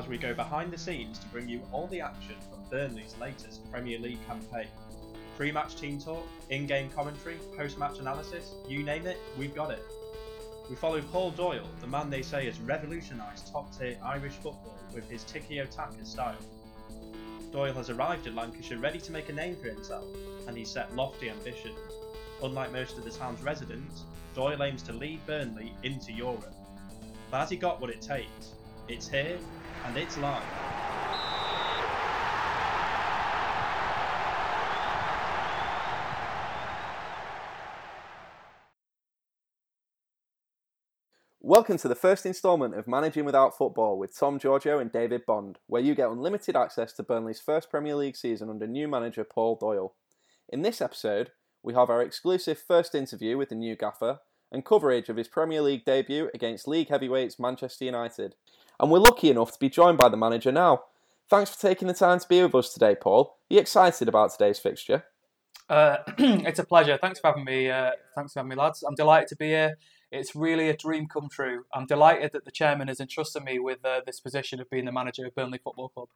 as we go behind the scenes to bring you all the action from Burnley's latest Premier League campaign. Pre match team talk, in game commentary, post match analysis, you name it, we've got it. We follow Paul Doyle, the man they say has revolutionised top tier Irish football with his tiki taka style. Doyle has arrived at Lancashire ready to make a name for himself, and he's set lofty ambitions. Unlike most of the town's residents, Doyle aims to lead Burnley into Europe. But has he got what it takes? It's here, and it's live. Welcome to the first instalment of Managing Without Football with Tom Giorgio and David Bond, where you get unlimited access to Burnley's first Premier League season under new manager Paul Doyle. In this episode, we have our exclusive first interview with the new gaffer and coverage of his Premier League debut against league heavyweights Manchester United. And we're lucky enough to be joined by the manager now. Thanks for taking the time to be with us today, Paul. Are you excited about today's fixture? Uh, it's a pleasure. Thanks for having me. Uh, thanks for having me, lads. I'm delighted to be here. It's really a dream come true. I'm delighted that the chairman has entrusted me with uh, this position of being the manager of Burnley Football Club.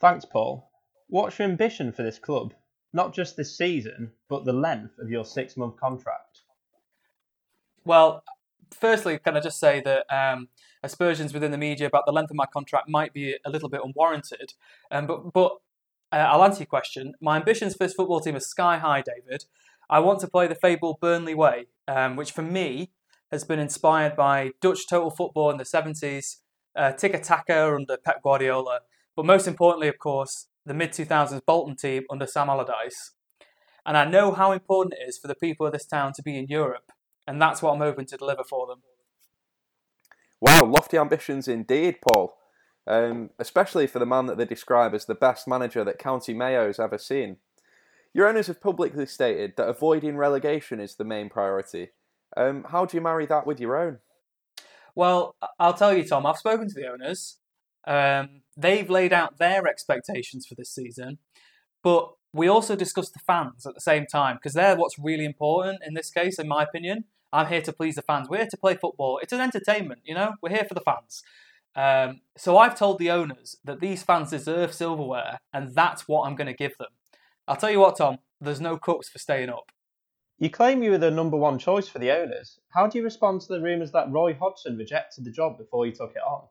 Thanks, Paul. What's your ambition for this club? Not just this season, but the length of your six month contract. Well, firstly, can I just say that um, aspersions within the media about the length of my contract might be a little bit unwarranted. Um, but but uh, I'll answer your question. My ambitions for this football team are sky high, David. I want to play the fabled Burnley way, um, which for me has been inspired by Dutch total football in the 70s, uh, tiki-taka under Pep Guardiola, but most importantly, of course, the mid 2000s Bolton team under Sam Allardyce. And I know how important it is for the people of this town to be in Europe, and that's what I'm hoping to deliver for them. Wow, lofty ambitions indeed, Paul. Um, especially for the man that they describe as the best manager that County Mayo's ever seen. Your owners have publicly stated that avoiding relegation is the main priority. Um, how do you marry that with your own? Well, I'll tell you, Tom, I've spoken to the owners. Um, they've laid out their expectations for this season, but we also discussed the fans at the same time because they're what's really important in this case, in my opinion. I'm here to please the fans. We're here to play football. It's an entertainment, you know. We're here for the fans. Um, so I've told the owners that these fans deserve silverware, and that's what I'm going to give them. I'll tell you what, Tom, there's no cups for staying up. You claim you were the number one choice for the owners. How do you respond to the rumours that Roy Hodgson rejected the job before you took it on?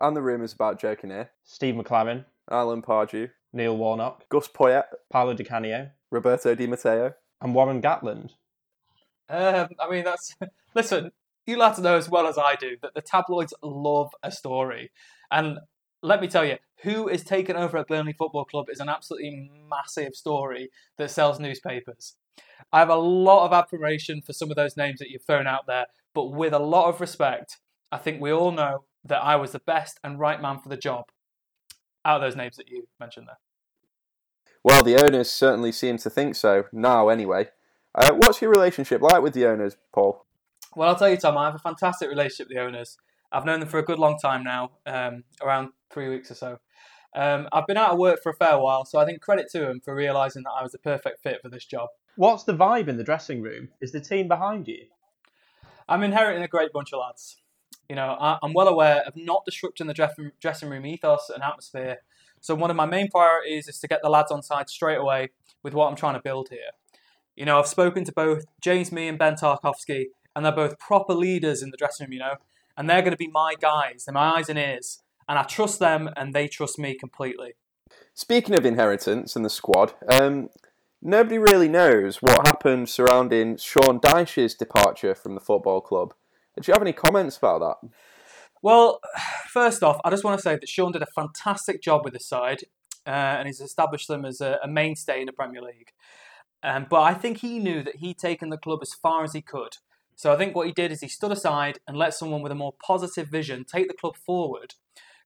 And the rumours about Joe Kinnear, Steve McClaren, Alan Pardew, Neil Warnock, Gus Poyet, Paolo Di Canio, Roberto Di Matteo, and Warren Gatland. Um, I mean, that's listen. You lads know as well as I do that the tabloids love a story, and let me tell you, who is taken over at Burnley Football Club is an absolutely massive story that sells newspapers. I have a lot of admiration for some of those names that you've thrown out there, but with a lot of respect, I think we all know that I was the best and right man for the job out of those names that you mentioned there. Well, the owners certainly seem to think so now, anyway. Uh, what's your relationship like with the owners, Paul? Well, I'll tell you, Tom, I have a fantastic relationship with the owners. I've known them for a good long time now, um, around three weeks or so. Um, I've been out of work for a fair while, so I think credit to them for realising that I was the perfect fit for this job. What's the vibe in the dressing room? Is the team behind you? I'm inheriting a great bunch of lads. You know, I, am well aware of not disrupting the dressing room ethos and atmosphere. So one of my main priorities is to get the lads on side straight away with what I'm trying to build here. You know, I've spoken to both James Mee and Ben Tarkowski, and they're both proper leaders in the dressing room. You know, and they're going to be my guys. They're my eyes and ears and I trust them, and they trust me completely. Speaking of inheritance and the squad, um, nobody really knows what happened surrounding Sean Dyche's departure from the football club. Do you have any comments about that? Well, first off, I just want to say that Sean did a fantastic job with the side, uh, and he's established them as a, a mainstay in the Premier League. Um, but I think he knew that he'd taken the club as far as he could. So I think what he did is he stood aside and let someone with a more positive vision take the club forward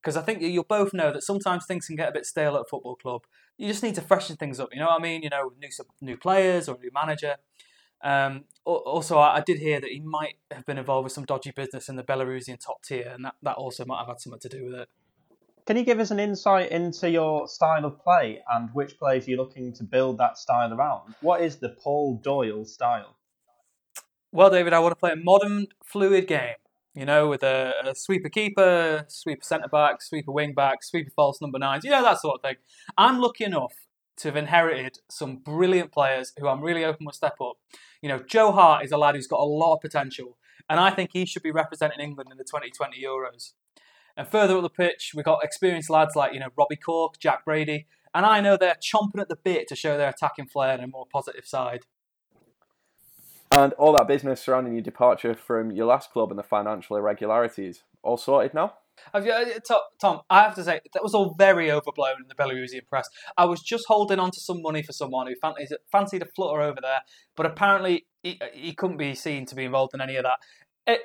because I think you'll both know that sometimes things can get a bit stale at a football club. You just need to freshen things up. You know what I mean? You know, new new players or a new manager. Um, also, I did hear that he might have been involved with some dodgy business in the Belarusian top tier, and that, that also might have had something to do with it. Can you give us an insight into your style of play and which players you're looking to build that style around? What is the Paul Doyle style? Well, David, I want to play a modern, fluid game You know, with a, a sweeper keeper, sweeper centre back, sweeper wing back, sweeper false number nines, you know, that sort of thing. I'm lucky enough to have inherited some brilliant players who I'm really hoping will step up. You know, Joe Hart is a lad who's got a lot of potential, and I think he should be representing England in the 2020 Euros. And further up the pitch, we've got experienced lads like, you know, Robbie Cork, Jack Brady, and I know they're chomping at the bit to show their attacking flair and a more positive side. And all that business surrounding your departure from your last club and the financial irregularities, all sorted now? Have you, uh, Tom, I have to say, that was all very overblown in the Belarusian press. I was just holding on to some money for someone who fancied, fancied a flutter over there, but apparently he, he couldn't be seen to be involved in any of that.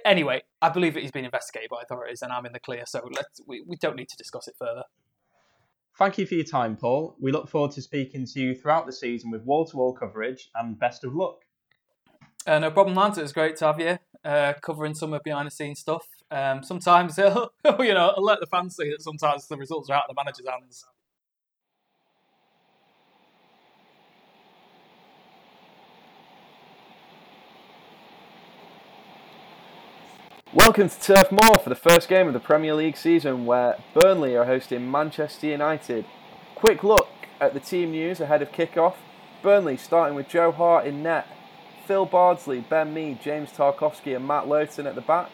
Anyway, I believe that he's been investigated by authorities and I'm in the clear, so let's, we, we don't need to discuss it further. Thank you for your time, Paul. We look forward to speaking to you throughout the season with wall to wall coverage and best of luck. Uh, no problem, Lance. It was great to have you uh, covering some of behind the scenes stuff. Um, sometimes, you know, I'll let the fans see that sometimes the results are out of the manager's hands. Welcome to Turf Moor for the first game of the Premier League season where Burnley are hosting Manchester United. Quick look at the team news ahead of kick-off. Burnley starting with Joe Hart in net, Phil Bardsley, Ben Mead, James Tarkowski and Matt Lowton at the back.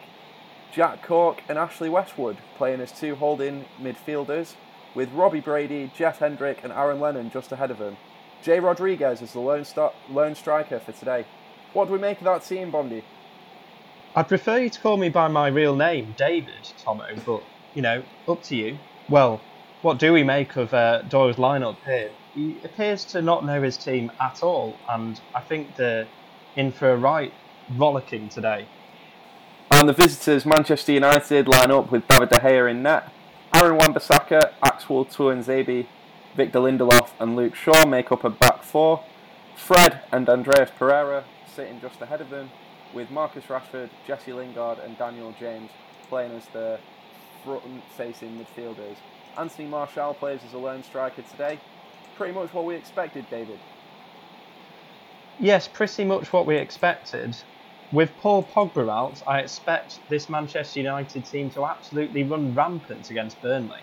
Jack Cork and Ashley Westwood playing as two holding midfielders, with Robbie Brady, Jeff Hendrick and Aaron Lennon just ahead of them. Jay Rodriguez is the lone, lone striker for today. What do we make of that team, Bondy? I'd prefer you to call me by my real name, David, Tomo, but, you know, up to you. Well, what do we make of uh, Doyle's lineup here? He appears to not know his team at all, and I think the in for a right rollicking today. And the visitors, Manchester United, line up with David De Gea in net. Aaron Wan-Bissaka, Axel Tuanzebe, Victor Lindelof, and Luke Shaw make up a back four. Fred and Andreas Pereira sitting just ahead of them, with Marcus Rashford, Jesse Lingard, and Daniel James playing as the front-facing midfielders. Anthony Martial plays as a lone striker today. Pretty much what we expected, David. Yes, pretty much what we expected. With Paul Pogba out, I expect this Manchester United team to absolutely run rampant against Burnley.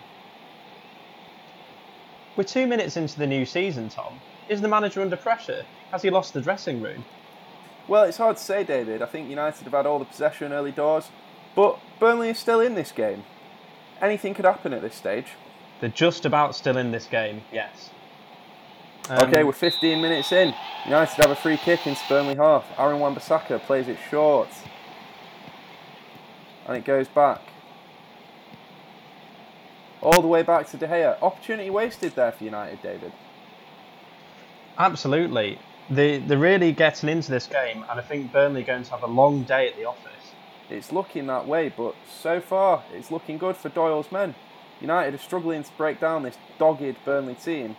We're two minutes into the new season, Tom. Is the manager under pressure? Has he lost the dressing room? Well, it's hard to say, David. I think United have had all the possession early doors, but Burnley is still in this game. Anything could happen at this stage. They're just about still in this game, yes. Um, okay, we're 15 minutes in. United have a free kick into Burnley half. Aaron Wan-Bissaka plays it short. And it goes back. All the way back to De Gea. Opportunity wasted there for United, David. Absolutely. They, they're really getting into this game, and I think Burnley are going to have a long day at the office. It's looking that way, but so far it's looking good for Doyle's men. United are struggling to break down this dogged Burnley team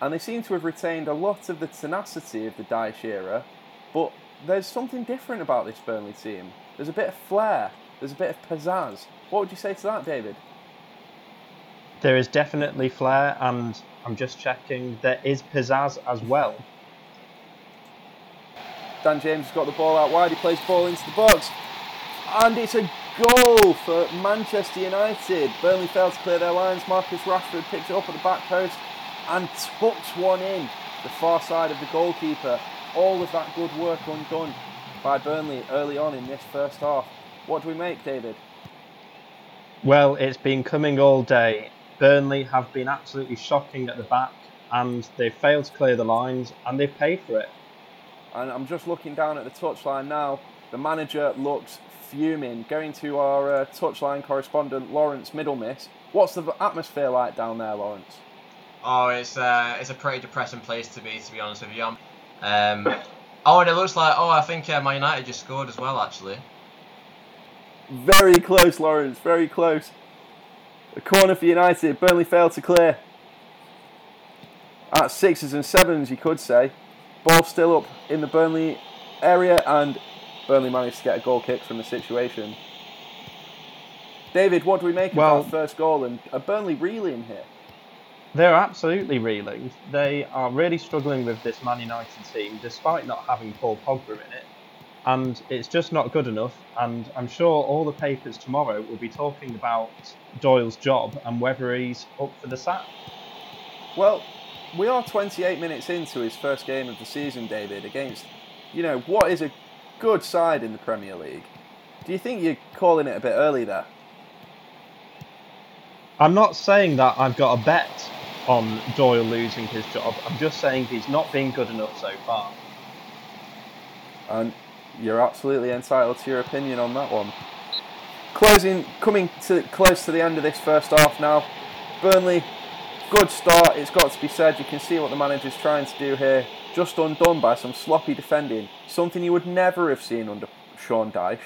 and they seem to have retained a lot of the tenacity of the Dyche era, but there's something different about this Burnley team. There's a bit of flair, there's a bit of pizzazz. What would you say to that, David? There is definitely flair, and I'm just checking, there is pizzazz as well. Dan James has got the ball out wide, he plays ball into the box, and it's a goal for Manchester United. Burnley failed to clear their lines, Marcus Rashford picks it up at the back post, and tucks one in the far side of the goalkeeper. All of that good work undone by Burnley early on in this first half. What do we make, David? Well, it's been coming all day. Burnley have been absolutely shocking at the back, and they've failed to clear the lines, and they've paid for it. And I'm just looking down at the touchline now. The manager looks fuming. Going to our uh, touchline correspondent, Lawrence Middlemiss. What's the atmosphere like down there, Lawrence? Oh, it's uh, it's a pretty depressing place to be, to be honest with you. Um, oh, and it looks like oh, I think uh, Man United just scored as well, actually. Very close, Lawrence. Very close. A corner for United. Burnley failed to clear. At sixes and sevens, you could say. Ball still up in the Burnley area, and Burnley managed to get a goal kick from the situation. David, what do we make well, of that first goal? And are Burnley reeling here? They're absolutely reeling. They are really struggling with this Man United team, despite not having Paul Pogba in it. and it's just not good enough. And I'm sure all the papers tomorrow will be talking about Doyle's job and whether he's up for the sack. Well, we are 28 minutes into his first game of the season, David, against, you know, what is a good side in the Premier League. Do you think you're calling it a bit early there? I'm not saying that I've got a bet on Doyle losing his job. I'm just saying he's not been good enough so far. And you're absolutely entitled to your opinion on that one. Closing, coming to close to the end of this first half now. Burnley, good start. It's got to be said. You can see what the manager's trying to do here. Just undone by some sloppy defending, something you would never have seen under Sean Dyche.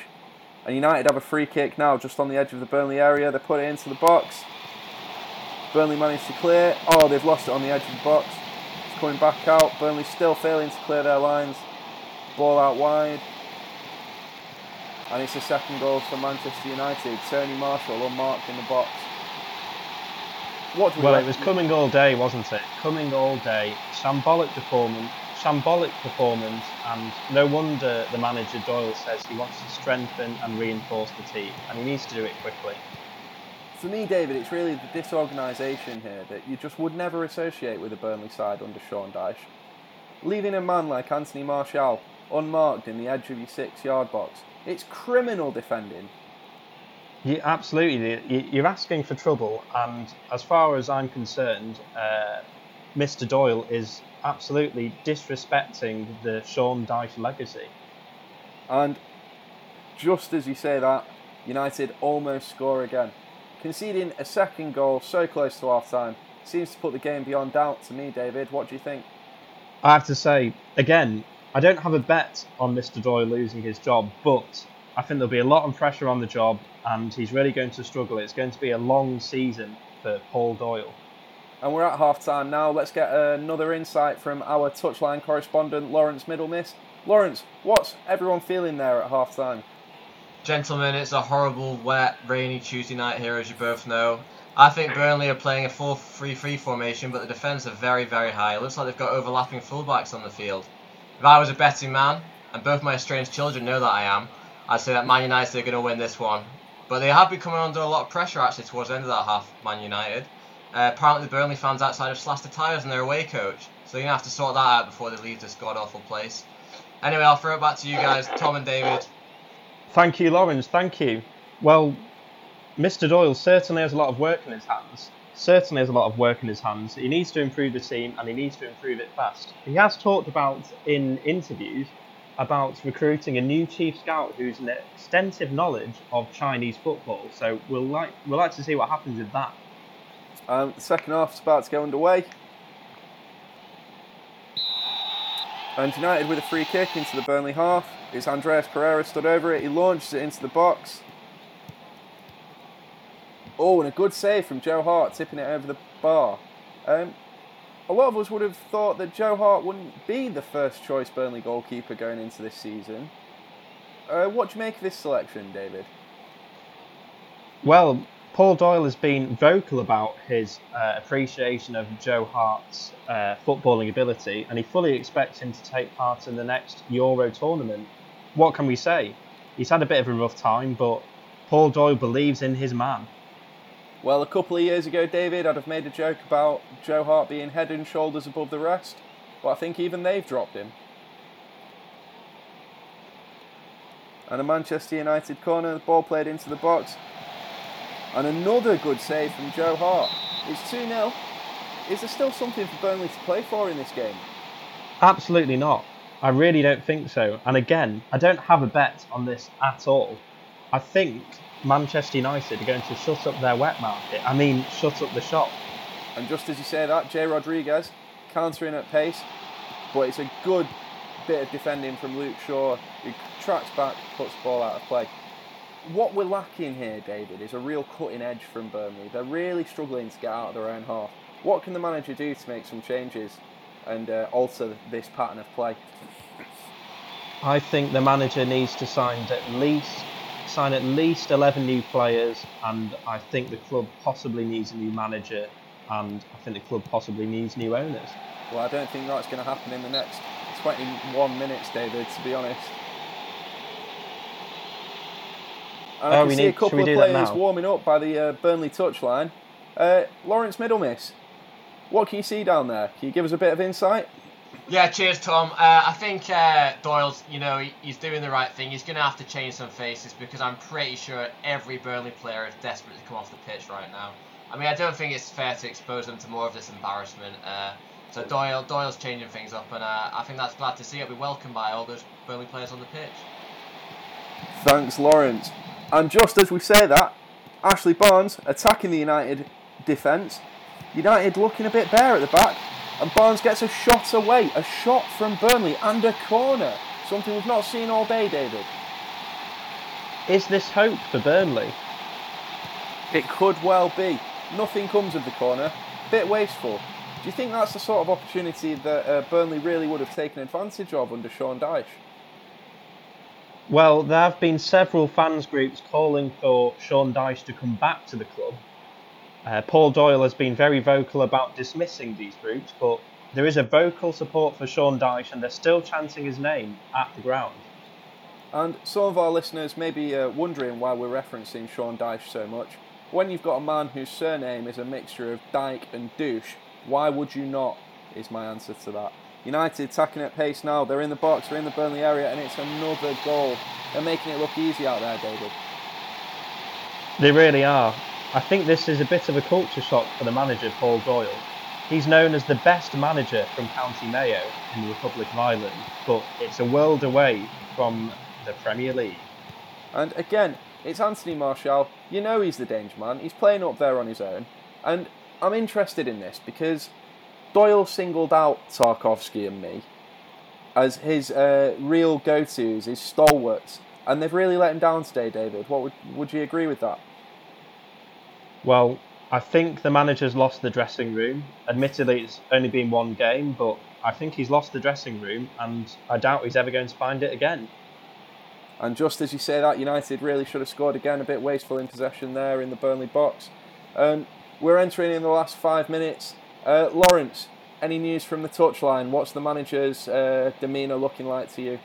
And United have a free kick now, just on the edge of the Burnley area. They put it into the box. Burnley managed to clear. Oh, they've lost it on the edge of the box. It's coming back out. Burnley still failing to clear their lines. Ball out wide. And it's a second goal for Manchester United. Tony Marshall unmarked in the box. What well, it was coming all day, wasn't it? Coming all day. Shambolic performance, shambolic performance, and no wonder the manager Doyle says he wants to strengthen and reinforce the team, and he needs to do it quickly. For me, David, it's really the disorganisation here that you just would never associate with a Burnley side under Sean Dyche. Leaving a man like Anthony Martial unmarked in the edge of your six-yard box, it's criminal defending. Absolutely. You're asking for trouble, and as far as I'm concerned, uh, Mr. Doyle is absolutely disrespecting the Sean Dyche legacy. And just as you say that, United almost score again. Conceding a second goal so close to half time seems to put the game beyond doubt to me, David. What do you think? I have to say, again, I don't have a bet on Mr. Doyle losing his job, but I think there'll be a lot of pressure on the job and he's really going to struggle. It's going to be a long season for Paul Doyle. And we're at half time now. Let's get another insight from our touchline correspondent, Lawrence Middlemiss. Lawrence, what's everyone feeling there at half time? Gentlemen, it's a horrible, wet, rainy Tuesday night here, as you both know. I think Burnley are playing a 4 3 3 formation, but the defence are very, very high. It looks like they've got overlapping fullbacks on the field. If I was a betting man, and both my estranged children know that I am, I'd say that Man United are going to win this one. But they have been coming under a lot of pressure actually towards the end of that half, Man United. Uh, apparently, the Burnley fans outside have slashed the tyres on their away coach, so they're going to have to sort that out before they leave this god awful place. Anyway, I'll throw it back to you guys, Tom and David. Thank you, Lawrence. Thank you. Well, Mr. Doyle certainly has a lot of work in his hands. Certainly has a lot of work in his hands. He needs to improve the team and he needs to improve it fast. He has talked about in interviews about recruiting a new chief scout who's an extensive knowledge of Chinese football. So we'll like we'll like to see what happens with that. Um, the second half's about to go underway. And United with a free kick into the Burnley half. It's Andreas Pereira stood over it. He launches it into the box. Oh, and a good save from Joe Hart, tipping it over the bar. Um, a lot of us would have thought that Joe Hart wouldn't be the first choice Burnley goalkeeper going into this season. Uh, what do you make of this selection, David? Well, Paul Doyle has been vocal about his uh, appreciation of Joe Hart's uh, footballing ability, and he fully expects him to take part in the next Euro tournament. What can we say? He's had a bit of a rough time, but Paul Doyle believes in his man. Well, a couple of years ago, David, I'd have made a joke about Joe Hart being head and shoulders above the rest, but I think even they've dropped him. And a Manchester United corner, the ball played into the box. And another good save from Joe Hart. It's 2 0. Is there still something for Burnley to play for in this game? Absolutely not. I really don't think so. And again, I don't have a bet on this at all. I think Manchester United are going to shut up their wet market. I mean, shut up the shop. And just as you say that, Jay Rodriguez countering at pace, but it's a good bit of defending from Luke Shaw, who tracks back, puts the ball out of play what we're lacking here, David, is a real cutting edge from Burnley. They're really struggling to get out of their own half. What can the manager do to make some changes and uh, alter this pattern of play? I think the manager needs to sign at least sign at least 11 new players, and I think the club possibly needs a new manager, and I think the club possibly needs new owners. Well, I don't think that's going to happen in the next 21 minutes, David, to be honest. Uh, and oh, I can see need, a couple of players warming up by the uh, Burnley touchline. Uh, Lawrence Middlemiss, what can you see down there? Can you give us a bit of insight? Yeah, cheers, Tom. Uh, I think uh, Doyle's, you know, he, he's doing the right thing. He's going to have to change some faces because I'm pretty sure every Burnley player is desperate to come off the pitch right now. I mean, I don't think it's fair to expose them to more of this embarrassment. Uh, so Doyle, Doyle's changing things up, and uh, I think that's glad to see. It'll be welcomed by all those Burnley players on the pitch. Thanks, Lawrence. And just as we say that, Ashley Barnes attacking the United defence. United looking a bit bare at the back, and Barnes gets a shot away, a shot from Burnley and a corner. Something we've not seen all day, David. Is this hope for Burnley? It could well be. Nothing comes of the corner. Bit wasteful. Do you think that's the sort of opportunity that uh, Burnley really would have taken advantage of under Sean Dyche? Well, there have been several fans groups calling for Sean Dyche to come back to the club. Uh, Paul Doyle has been very vocal about dismissing these groups, but there is a vocal support for Sean Dyche, and they're still chanting his name at the ground. And some of our listeners may be uh, wondering why we're referencing Sean Dyche so much. When you've got a man whose surname is a mixture of Dyke and douche, why would you not? Is my answer to that. United attacking at pace now. They're in the box, they're in the Burnley area, and it's another goal. They're making it look easy out there, David. They really are. I think this is a bit of a culture shock for the manager, Paul Doyle. He's known as the best manager from County Mayo in the Republic of Ireland, but it's a world away from the Premier League. And again, it's Anthony Martial. You know he's the danger man. He's playing up there on his own. And I'm interested in this because Doyle singled out Tarkowski and Mee as his uh, real go-tos, his stalwarts, and they've really let him down today, David. What would would you agree with that? Well, I think the manager's lost the dressing room. Admittedly, it's only been one game, but I think he's lost the dressing room, and I doubt he's ever going to find it again. And just as you say that, United really should have scored again. A bit wasteful in possession there in the Burnley box. Um, we're entering in the last five minutes. Uh, Lawrence, any news from the touchline? What's the manager's uh, demeanour looking like to you?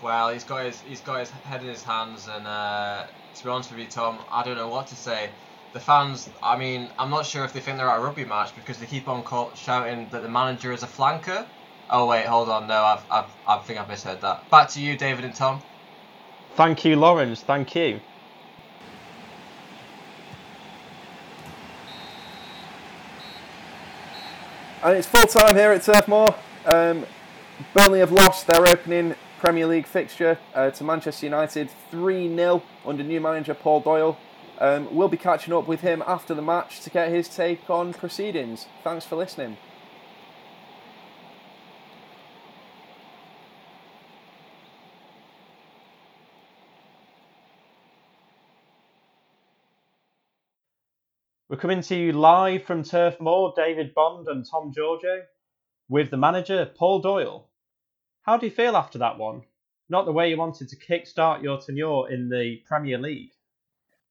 Well, he's got his he's got his head in his hands, and uh, to be honest with you, Tom, I don't know what to say. The fans, I mean, I'm not sure if they think they're at a rugby match because they keep on call, shouting that the manager is a flanker. Oh wait, hold on, no, I've, I've I think I've misheard that. Back to you, David and Tom. Thank you, Lawrence. Thank you. And it's full time here at Turf Moor. Um, Burnley have lost their opening Premier League fixture uh, to Manchester United 3 0 under new manager Paul Doyle. Um, we'll be catching up with him after the match to get his take on proceedings. Thanks for listening. We're coming to you live from Turf Moor, David Bond and Tom Giorgio, with the manager, Paul Doyle. How do you feel after that one? Not the way you wanted to kickstart your tenure in the Premier League.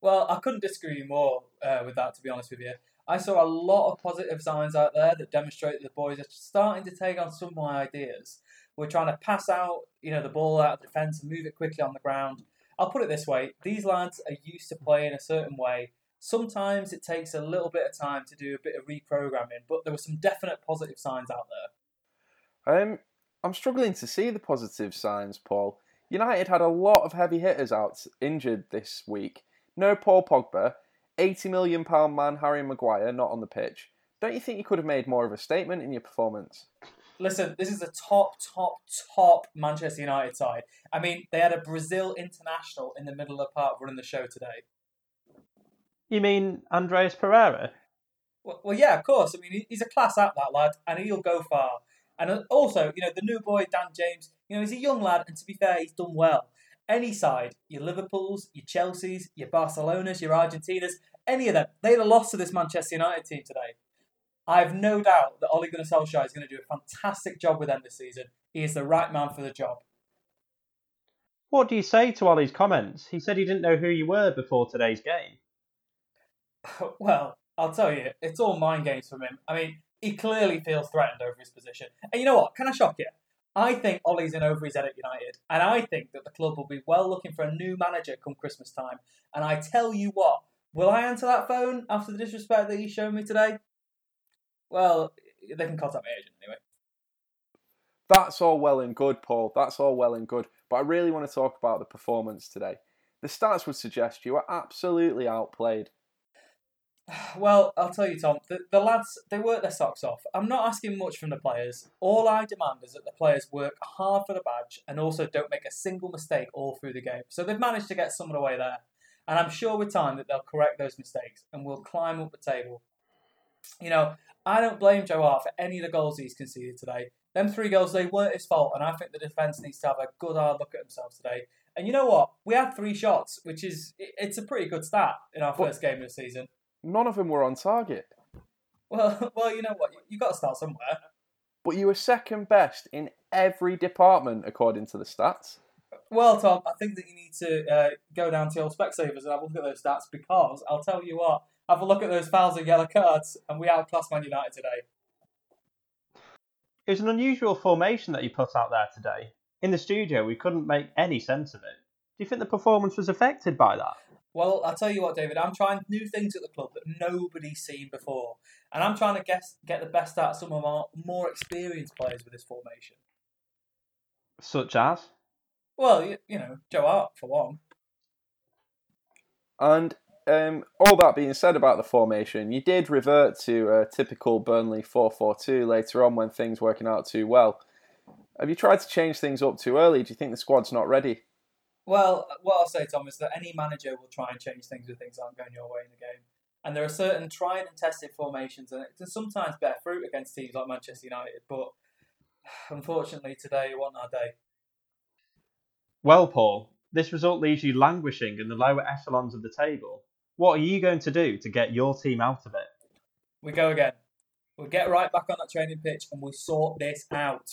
Well, I couldn't disagree more uh, with that, to be honest with you. I saw a lot of positive signs out there that demonstrate that the boys are starting to take on some of my ideas. We're trying to pass out, you know, the ball out of defence and move it quickly on the ground. I'll put it this way: these lads are used to playing a certain way. Sometimes it takes a little bit of time to do a bit of reprogramming, but there were some definite positive signs out there. Um, I'm struggling to see the positive signs, Paul. United had a lot of heavy hitters out injured this week. No Paul Pogba, £80 million man Harry Maguire not on the pitch. Don't you think you could have made more of a statement in your performance? Listen, this is a top, top, top Manchester United side. I mean, they had a Brazil international in the middle of the park running the show today. You mean Andreas Pereira? Well, well, yeah, of course. I mean, he's a class act, that lad, and he'll go far. And also, you know, the new boy, Dan James, you know, he's a young lad, and to be fair, he's done well. Any side, your Liverpools, your Chelseas, your Barcelonas, your Argentinas, any of them, they'd have lost to this Manchester United team today. I have no doubt that Ole Gunnar Solskjaer is going to do a fantastic job with them this season. He is the right man for the job. What do you say to Ollie's comments? He said he didn't know who you were before today's game. Well, I'll tell you, it's all mind games from him. I mean, he clearly feels threatened over his position. And you know what? Can I shock you? I think Ollie's in over his head at United, and I think that the club will be well looking for a new manager come Christmas time. And I tell you what, will I answer that phone after the disrespect that he's shown me today? Well, they can contact my agent anyway. That's all well and good, Paul. That's all well and good. But I really want to talk about the performance today. The stats would suggest you were absolutely outplayed. Well, I'll tell you, Tom, the, the lads, they work their socks off. I'm not asking much from the players. All I demand is that the players work hard for the badge and also don't make a single mistake all through the game. So they've managed to get some of the way there. And I'm sure with time that they'll correct those mistakes and we'll climb up the table. You know, I don't blame Joe Hart for any of the goals he's conceded today. Them three goals, they weren't his fault, and I think the defence needs to have a good hard look at themselves today. And you know what? We had three shots, which is it's a pretty good start in our first game of the season. None of them were on target. Well, well, you know what? You got to start somewhere. But you were second best in every department according to the stats. Well, Tom, I think that you need to uh, go down to your Specsavers and have a look at those stats because I'll tell you what, have a look at those fouls and yellow cards, and we outclassed Man United today. It was an unusual formation that you put out there today. In the studio, we couldn't make any sense of it. Do you think the performance was affected by that? Well, I'll tell you what, David. I'm trying new things at the club that nobody's seen before, and I'm trying to guess, get the best out of some of our more experienced players with this formation. Such as? Well, you, you know, Joe Hart for one. And um, all that being said about the formation, you did revert to a typical Burnley 4 4 2 later on when things were working out too well. Have you tried to change things up too early? Do you think the squad's not ready? Well, what I'll say, Tom, is that any manager will try and change things if things aren't going your way in the game. And there are certain tried and tested formations, and it can sometimes bear fruit against teams like Manchester United. But unfortunately, today wasn't our day. Well, Paul, this result leaves you languishing in the lower echelons of the table. What are you going to do to get your team out of it? We go again. We'll get right back on that training pitch and we'll sort this out.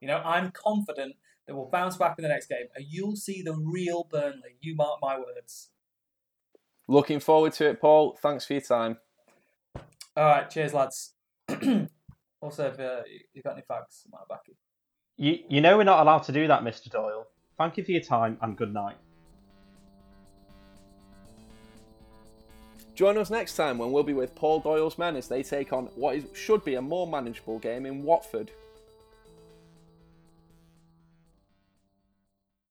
You know, I'm confident that we'll bounce back in the next game and you'll see the real Burnley. You mark my words. Looking forward to it, Paul. Thanks for your time. All right, cheers, lads. also, if uh, you've got any facts, my backy. You, you know we're not allowed to do that, Mr. Doyle. Thank you for your time and good night. Join us next time when we'll be with Paul Doyle's men as they take on what is, should be a more manageable game in Watford.